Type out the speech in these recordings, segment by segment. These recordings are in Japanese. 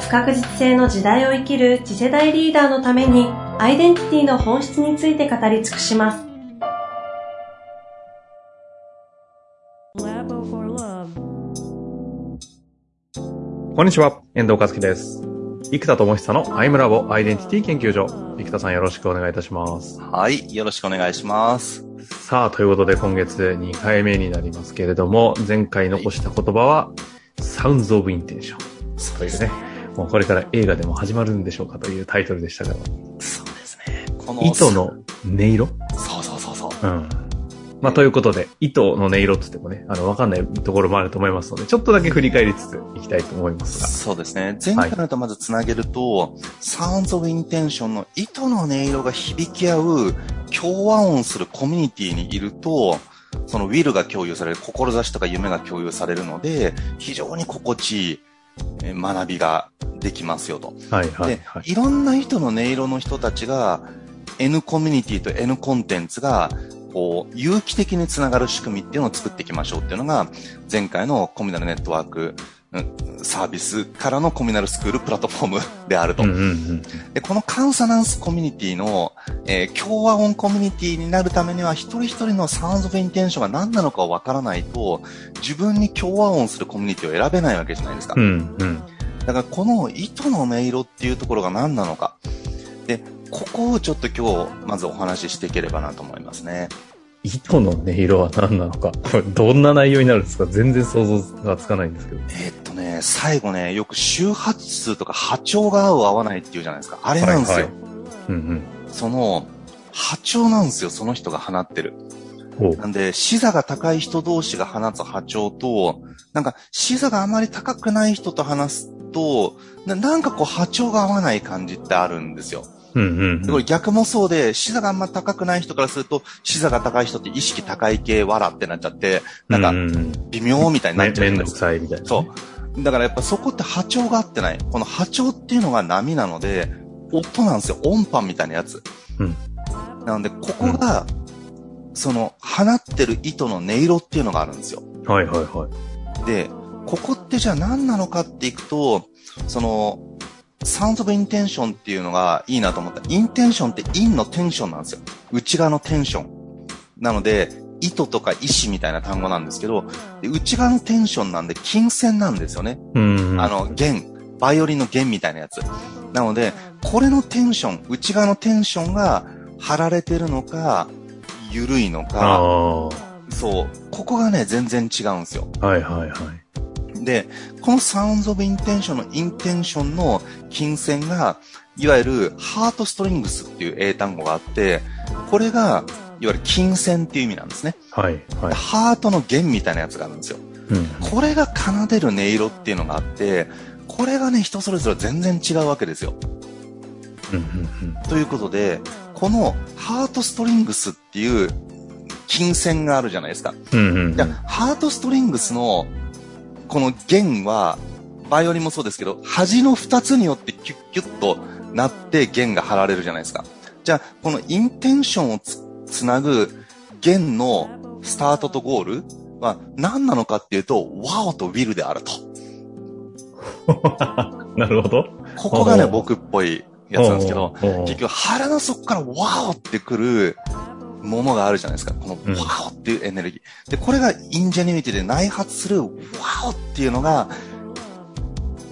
不確実性の時代を生きる次世代リーダーのためにアイデンティティの本質について語り尽くします。こんにちは、遠藤和樹です。生田智久のアイムラボアイデンティティ研究所。生田さんよろしくお願いいたします。はい、よろしくお願いします。さあ、ということで今月2回目になりますけれども、前回残した言葉は、 Sounds of Intention。というね、もうこれから映画でも始まるんでしょうかというタイトルでしたが。そうですね。この意図の音色？そうそうそうそう。うん。まあ、ということで、意図の音色って言ってもね、あの、わかんないところもあると思いますので、ちょっとだけ振り返りつついきたいと思いますが。そうですね。前回のとまずつなげると、はい、サウンズ・オブ・インテンションの糸の音色が響き合う共和音するコミュニティにいると、そのウィルが共有される、志とか夢が共有されるので、非常に心地いい学びができますよと。はいはい、はい、で、いろんな人の音色の人たちが、N コミュニティと N コンテンツがこう、有機的につながる仕組みっていうのを作っていきましょうっていうのが、前回のコミュナルネットワーク、サービスからのコミュナルスクールプラットフォームであると。でこのカンサナンスコミュニティの、えー、共和音コミュニティになるためには、一人一人のサウンドオブインテンションが何なのかをわからないと、自分に共和音するコミュニティを選べないわけじゃないですか。うんうん、だからこの糸の音色っていうところが何なのか。で、ここをちょっと今日、まずお話ししていければなと思いますね。糸の音色は何なのか。こ れどんな内容になるんですか？全然想像がつかないんですけど。えー、っとね、最後ね、よく周波数とか波長が合う合わないっていうじゃないですか。あれなんですよ。はいはい、うんうん、その、波長なんですよ、その人が放ってる。なんで、視座が高い人同士が放つ波長と、なんか、視座があまり高くない人と話すと、なんかこう波長が合わない感じってあるんですよ。うんうん逆もそうで、視座があんま高くない人からすると、視座が高い人って意識高い系わらってなっちゃって、なんか、微妙みたいになっちゃうめんどくさいみたいな、ね、そう。だからやっぱそこって波長が合ってない。この波長っていうのが波なので、音なんですよ。音波みたいなやつ。うん。なので、ここが、うん、その、放ってる糸の音色っていうのがあるんですよ。はいはいはい。で、ここってじゃあ何なのかっていくと、その、サウンブインテンションっていうのがいいなと思った。インテンションってインのテンションなんですよ。内側のテンション。なので、意図とか意志みたいな単語なんですけど、内側のテンションなんで金線なんですよね。うんあの、弦、バイオリンの弦みたいなやつ。なので、これのテンション、内側のテンションが張られてるのか、緩いのか、そう、ここがね、全然違うんですよ。はいはいはい。で、このサウンズオブインテンションのインテンションの金線が、いわゆるハートストリングスっていう英単語があって、これが、いわゆる金線っていう意味なんですね。はい。はい、ハートの弦みたいなやつがあるんですよ。うん、これが奏でる音色っていうのがあって、これがね、人それぞれ全然違うわけですよ。うんうんうん、ということで、このハートストリングスっていう金線があるじゃないですか。うんうんうん、ハートストリングスのこの弦は、バイオリンもそうですけど、端の二つによってキュッキュッとなって弦が張られるじゃないですか。じゃあ、このインテンションをつつなぐ弦のスタートとゴールは何なのかっていうと、ワオとウィルであると。なるほど。ここがね、僕っぽいやつなんですけど、結局腹の底から wow ってくるものがあるじゃないですか。この wow っていうエネルギー。うん、で、これが ingenuity で内発する wow っていうのが、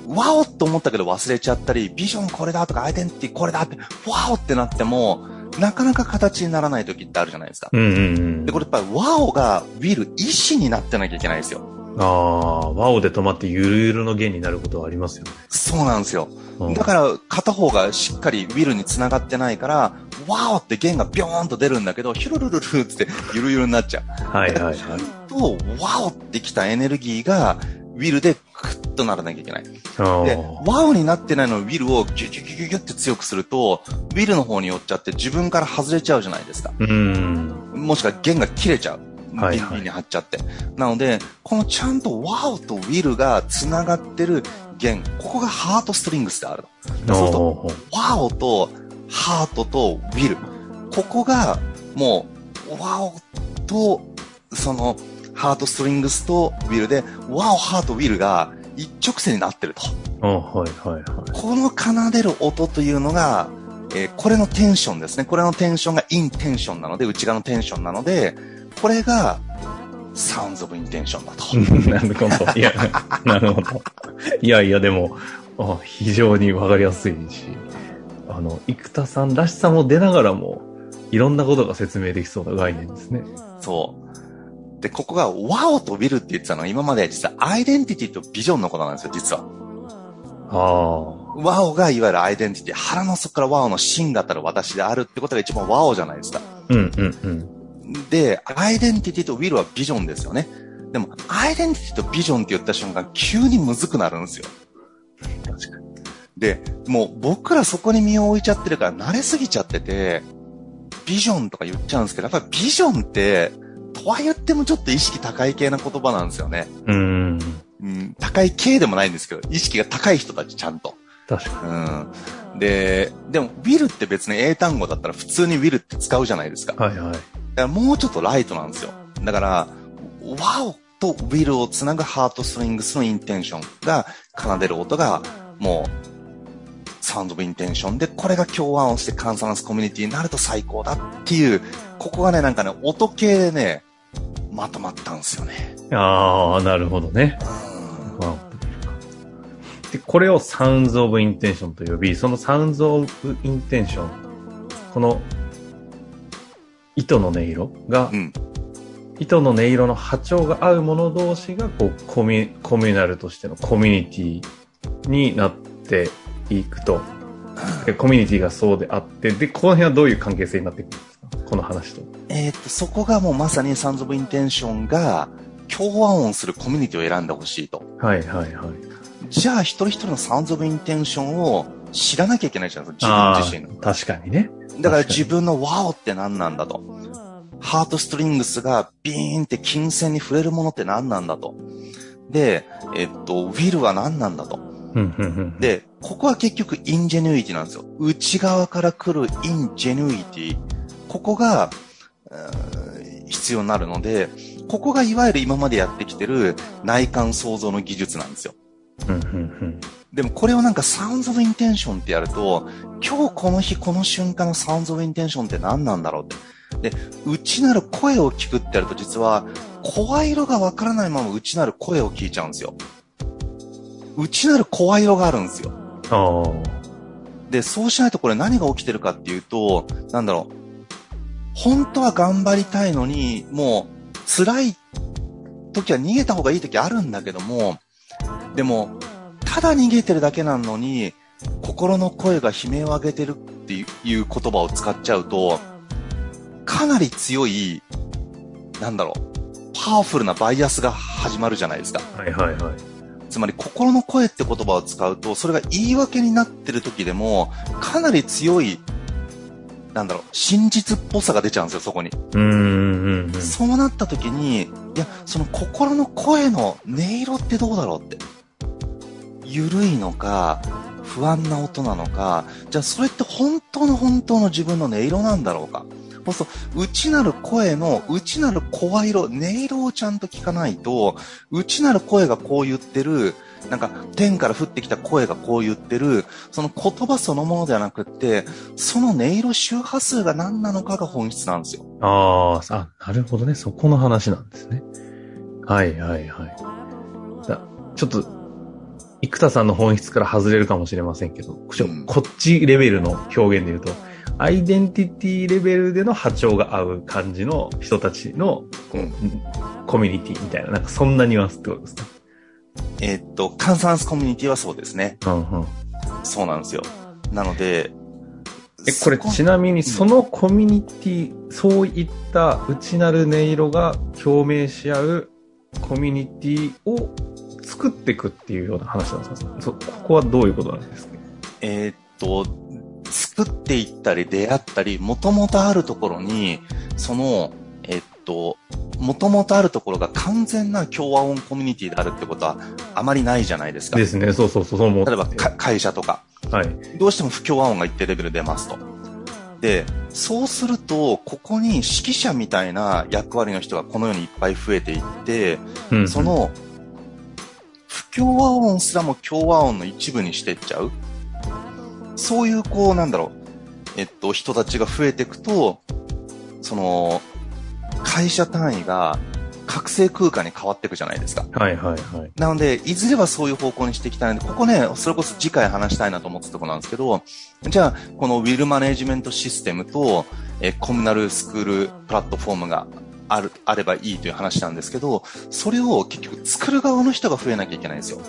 wow と思ったけど忘れちゃったり、ビジョンこれだとかアイデンティティこれだって、 wow ってなっても、なかなか形にならない時ってあるじゃないですか。うんうんうん、で、これやっぱり wow が will、意志になってなきゃいけないんですよ。ああ、 wow で止まってゆるゆるの弦になることはありますよね。そうなんですよ。だから片方がしっかりウィルに繋がってないから、ワオって弦がビョーンと出るんだけど、ヒュルルルルって ゆるゆるになっちゃう。はいはいはい。と、ワオってきたエネルギーが、ウィルでクッとならなきゃいけない。あで、ーワオになってないのをウィルをギュギュギュギュギュって強くすると、ウィルの方に寄っちゃって自分から外れちゃうじゃないですか。うん。もしくは弦が切れちゃう。ビンビンに張っちゃって。なので、このちゃんとワオとウィルが繋がってる弦、ここがハートストリングスであると。そうすると、おーワオとハートとウィル。ここが、もう、ワオと、その、ハートストリングスとウィルで、ワオ、ハート、ウィルが一直線になってると。あはいはいはい。この奏でる音というのが、えーこれのテンションですね。これのテンションがインテンションなので、内側のテンションなので、これが、サウンズオブインテンションだと。なるほど。いや、なるほど。いやいや、でも、あ非常にわかりやすいし、あの、生田さんらしさも出ながらも、いろんなことが説明できそうな概念ですね。そう。で、ここが、ワオとウィルって言ってたのは、今まで実はアイデンティティとビジョンのことなんですよ、実は。ああ。ワオがいわゆるアイデンティティ、腹の底からワオの真がたる私であるってことが一番ワオじゃないですか。うんうんうん。で、アイデンティティとウィルはビジョンですよね。でも、アイデンティティとビジョンって言った瞬間、急にむずくなるんですよ。確かに。で、もう僕らそこに身を置いちゃってるから慣れすぎちゃってて、ビジョンとか言っちゃうんですけど、やっぱりビジョンって、とは言ってもちょっと意識高い系な言葉なんですよね。うん。うん、高い系でもないんですけど、意識が高い人たちちゃんと。確かうん。で、でも、ウィルって別に英単語だったら普通にウィルって使うじゃないですか。はいはい。らもうちょっとライトなんですよ。だから、ワオとウィルをつなぐハートストリングスのインテンションが奏でる音が、もう、サウンドオブインテンションで、これが共和音してカンサナスコミュニティになると最高だっていう、ここがね、なんかね、音系でね、まとまったんですよね。ああ、なるほどね。うんあで、これをサウンズオブインテンションと呼び、そのサウンズオブインテンション、この糸の音色が、うん。糸の音色の波長が合う者同士が、こう、コミュ、コミュナルとしてのコミュニティになっていくと。でコミュニティがそうであって、で、この辺はどういう関係性になっていくんですか？この話と。えーっと、そこがもうまさにサウンズオブインテンションが、協和音するコミュニティを選んでほしいと。はいはいはい。じゃあ、一人一人の Sounds of Intention を知らなきゃいけないじゃないですか、あ自分自身の。ー確かにね。だから自分の wow って何なんだと。 heartstrings がビーンって琴線に触れるものって何なんだと。で、えっと、 will は何なんだと。で、ここは結局 ingenuity なんですよ。内側から来る ingenuity。ここが、必要になるので、ここがいわゆる今までやってきてる内観創造の技術なんですよ。でもこれをなんかサウンズオブインテンションってやると、今日この日この瞬間のサウンズオブインテンションって何なんだろうって。で、内なる声を聞くってやると実は、声色がわからないまま内なる声を聞いちゃうんですよ。内なる声色があるんですよ。で、そうしないとこれ何が起きてるかっていうと、なんだろう。本当は頑張りたいのに、もう辛い時は逃げた方がいい時あるんだけども、でも、ただ逃げてるだけなのに、心の声が悲鳴を上げてるっていう言葉を使っちゃうと、かなり強い、なんだろう、パワフルなバイアスが始まるじゃないですか。はいはいはい。つまり心の声って言葉を使うと、それが言い訳になってる時でも、かなり強い、なんだろう、真実っぽさが出ちゃうんですよ、そこに。うんうんうん。そうなった時に、いや、その心の声の音色ってどうだろうって。ゆるいのか、不安な音なのか、じゃあそれって本当の本当の自分の音色なんだろうか。そうすると、内なる声の、内なる声色、音色をちゃんと聞かないと、内なる声がこう言ってる、なんか天から降ってきた声がこう言ってる、その言葉そのものではなくって、その音色周波数が何なのかが本質なんですよ。ああ、なるほどね。そこの話なんですね。はいはいはい。ちょっと、生田さんの本質から外れるかもしれませんけど、こっちレベルの表現で言うと、アイデンティティレベルでの波長が合う感じの人たちの、こううんコミュニティみたいな、なんかそんなニュアンスってことですか？えーっと、カンサンスコミュニティはそうですね。うんうん。そうなんですよ。なので、え、これそちなみにそのコミュニティ、そういった内なる音色が共鳴し合うコミュニティを作っていくっていうような話なんですか？そここはどういうことなんですか？えーっと、作っていったり出会ったり、もともとあるところに、その、えっと、もともとあるところが完全な共和音コミュニティであるってことはあまりないじゃないですか。ですね。そうそうそう、そう思例えばか会社とか、はい。どうしても不協和音が一定レベル出ますと。で、そうすると、ここに指揮者みたいな役割の人がこのようにいっぱい増えていって、うんそ、の、不協和音すらも協和音の一部にしていっちゃう？そういう、こう、なんだろう、えっと、人たちが増えていくと、その、会社単位が覚醒空間に変わっていくじゃないですか。はいはいはい。なので、いずれはそういう方向にしていきたいので、ここね、それこそ次回話したいなと思ってたところなんですけど、じゃあ、このウィルマネジメントシステムと、えコミュナルスクールプラットフォームがある、あればいいという話なんですけど、それを結局作る側の人が増えなきゃいけないんですよ。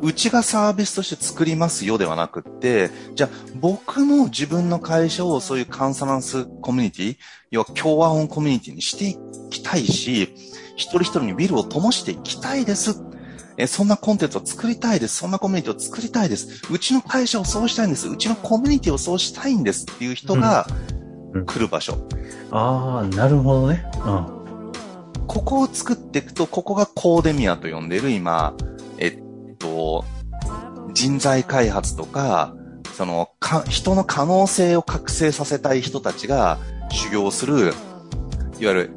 うちがサービスとして作りますよではなくって、じゃあ僕の自分の会社をそういうカンサナンスコミュニティ、要は共和音コミュニティにしていきたいし、一人一人にウィルを灯していきたいです。えそんなコンテンツを作りたいです。そんなコミュニティを作りたいです。うちの会社をそうしたいんです。うちのコミュニティをそうしたいんですっていう人がうん来る場所。ああ、なるほどね。うん。ここを作っていくと、ここがコーデミアと呼んでいる今、えっと、人材開発とか、その、か、人の可能性を覚醒させたい人たちが修行する、いわゆる、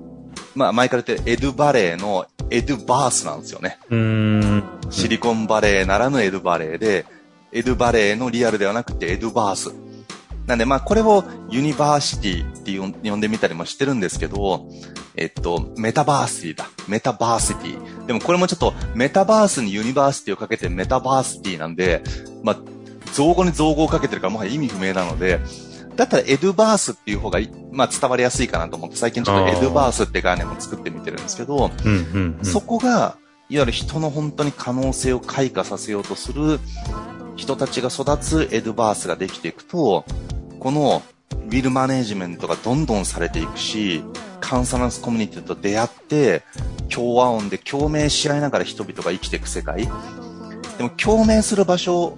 まあ、前から言ってるエドバレーのエドバースなんですよね。うーん。シリコンバレーならぬエドバレーで、エドバレーのリアルではなくてエドバース。なんで、まあ、これをユニバーシティって呼んでみたりもしてるんですけど、えっと、メタバーシティだ。メタバーシティ。でもこれもちょっと、メタバースにユニバーシティをかけてメタバーシティなんで、まあ、造語に造語をかけてるからもはや意味不明なので、だったらエドバースっていう方がい、まあ、伝わりやすいかなと思って、最近ちょっとエドバースって概念も作ってみてるんですけど、うんうんうん。そこが、いわゆる人の本当に可能性を開花させようとする人たちが育つエドバースができていくと、このウィルマネージメントがどんどんされていくし、カンサナンスコミュニティと出会って、共和音で共鳴し合いながら人々が生きていく世界。でも共鳴する場所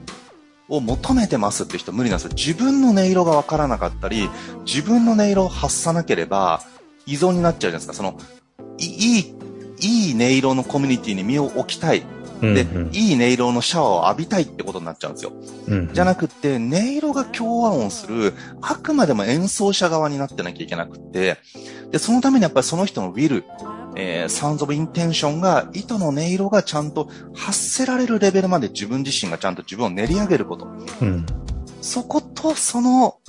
を求めてますって人無理なんですよ。自分の音色がわからなかったり、自分の音色を発さなければ依存になっちゃうじゃないですか。その、いいい、いい音色のコミュニティに身を置きたい。で、うんうんいい音色のシャワーを浴びたいってことになっちゃうんですよ。うんじゃなくって、音色が共和音する、あくまでも演奏者側になってなきゃいけなくって、で、そのためにやっぱりその人のウィル、えー、サウンズオブインテンションが、糸の音色がちゃんと発せられるレベルまで自分自身がちゃんと自分を練り上げること。うん。そこと、その、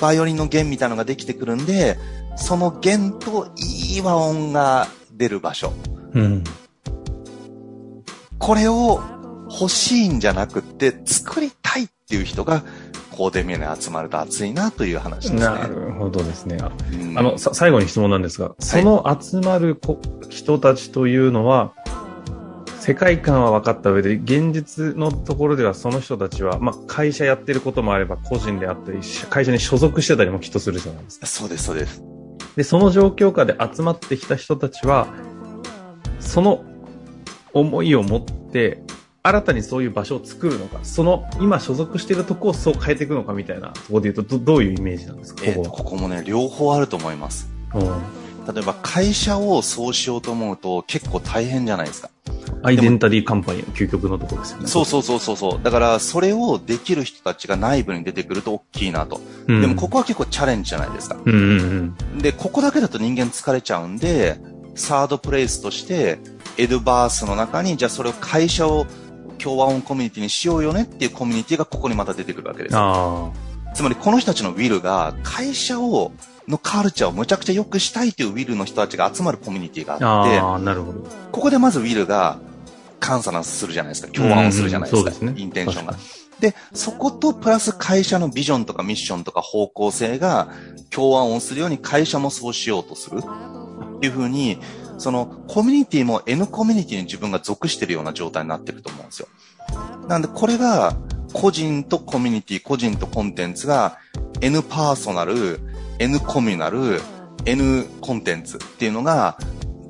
バイオリンの弦みたいなのができてくるんで、その弦といい和音が出る場所。うん。これを欲しいんじゃなくって、作りたいっていう人が、コーデミアに集まると熱いなという話ですね。なるほどですね。あうんあの、さ最後に質問なんですが、その集まるこ人たちというのは、世界観は分かった上で、現実のところではその人たちは、まあ、会社やってることもあれば、個人であったり、会社に所属してたりもきっとするじゃないですか。そうです、そうです。で、その状況下で集まってきた人たちは、その思いを持って、新たにそういう場所を作るのか、その今所属しているとこをそう変えていくのかみたいなところで言うと、どどういうイメージなんですか、えっ、と、ここここもね、両方あると思います。例えば会社をそうしようと思うと結構大変じゃないですか。アイデンタリーカンパニーの究極のところですよね。そうそうそうそうそう。だからそれをできる人たちが内部に出てくると大きいなと。うん。でもここは結構チャレンジじゃないですか。うんうんうん。で、ここだけだと人間疲れちゃうんで、サードプレイスとして、エドバースの中に、じゃあそれを会社を共和音コミュニティにしようよねっていうコミュニティがここにまた出てくるわけです。あつまりこの人たちのウィルが会社を、のカルチャーをむちゃくちゃ良くしたいというウィルの人たちが集まるコミュニティがあ。あって、なるほど。ここでまずウィルがカンサナンスするじゃないですか。共和音するじゃないですか。うんうんすねインテンションが確。で、そことプラス会社のビジョンとかミッションとか方向性が共和音するように会社もそうしようとする。っていうふうに、そのコミュニティも N コミュニティに自分が属してるような状態になってると思うんですよ。なんでこれが個人とコミュニティ、個人とコンテンツが N パーソナル、N コミュナル、N コンテンツっていうのが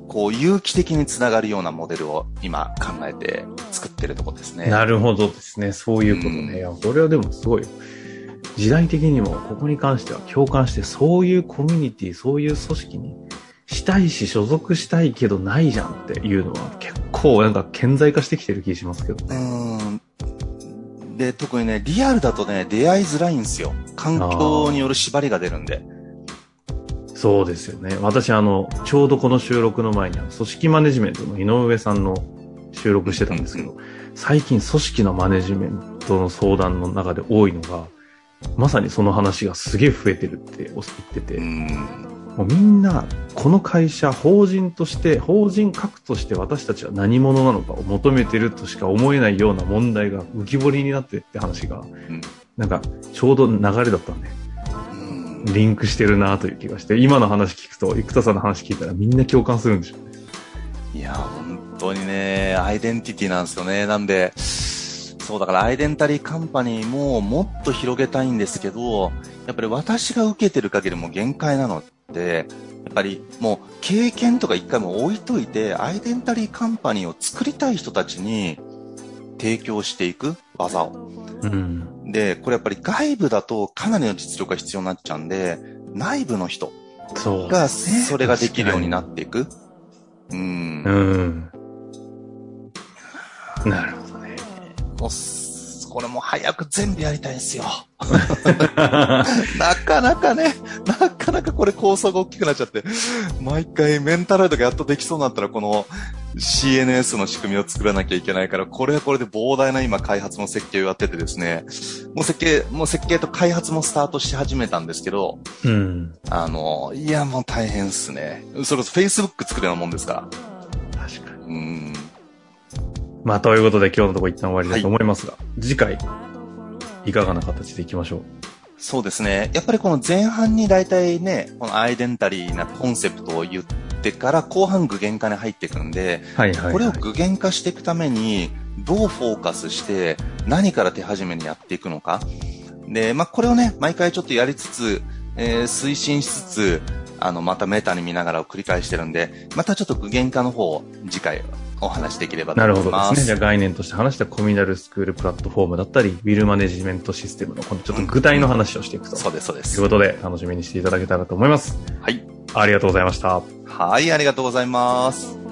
こう、有機的につながるようなモデルを今考えて作ってるところですね。なるほどですね。そういうことね。うんこれはでもすごい。時代的にもここに関しては共感して、そういうコミュニティ、そういう組織にしたいし所属したいけどないじゃんっていうのは結構なんか顕在化してきてる気しますけどうね。ん。で、特にね、リアルだとね、出会いづらいんですよ。環境による縛りが出るんで。そうですよね。私あの、ちょうどこの収録の前に組織マネジメントの井上さんの収録してたんですけど、最近組織のマネジメントの相談の中で多いのが、まさにその話がすげえ増えてるって言ってて、うん。もうみんな、この会社、法人として、法人格として私たちは何者なのかを求めてるとしか思えないような問題が浮き彫りになってって話が、んなんか、ちょうど流れだったんで、うんリンクしてるなという気がして、今の話聞くと、生田さんの話聞いたらみんな共感するんでしょうね。いや、本当にね、アイデンティティなんですよね。なんで、そうだからアイデンタリーカンパニーももっと広げたいんですけど、やっぱり私が受けてる限りも限界なので、やっぱりもう経験とか一回も置いといて、アイデンタリーカンパニーを作りたい人たちに提供していく技を。うん。で、これやっぱり外部だとかなりの実力が必要になっちゃうんで、内部の人。がそれができるようになっていく。うんうん。なるほどね。これも早く全部やりたいんですよ。なかなかね、なかなかこれ構想が大きくなっちゃって、毎回メンタロイドがやっとできそうになったらこの CNS の仕組みを作らなきゃいけないから、これはこれで膨大な今開発の設計をやっててですね、もう設計、もう設計と開発もスタートし始めたんですけど、うん。あの、いやもう大変っすね。それこそ Facebook 作るようなもんですから。確かに。うん。まあ、ということで今日のところ一旦終わりだと思いますが、次回、いかがな形でいきましょう？そうですね。やっぱりこの前半に大体ね、このアイデンタリーなコンセプトを言ってから後半具現化に入っていくんで、はいはい、はい。これを具現化していくためにどうフォーカスして何から手始めにやっていくのか。で、まあ、これをね、毎回ちょっとやりつつ、えー推進しつつ、あの、またメタに見ながらを繰り返してるんで、またちょっと具現化の方を次回お話しできればとなる思います。ほどですね。じゃあ概念として話したコミナルスクールプラットフォームだったり、ウィルマネジメントシステムのこのちょっと具体の話をしていくと。そうです、そうですという。ことで、楽しみにしていただけたらと思います。はい。ありがとうございました。はい、ありがとうございます。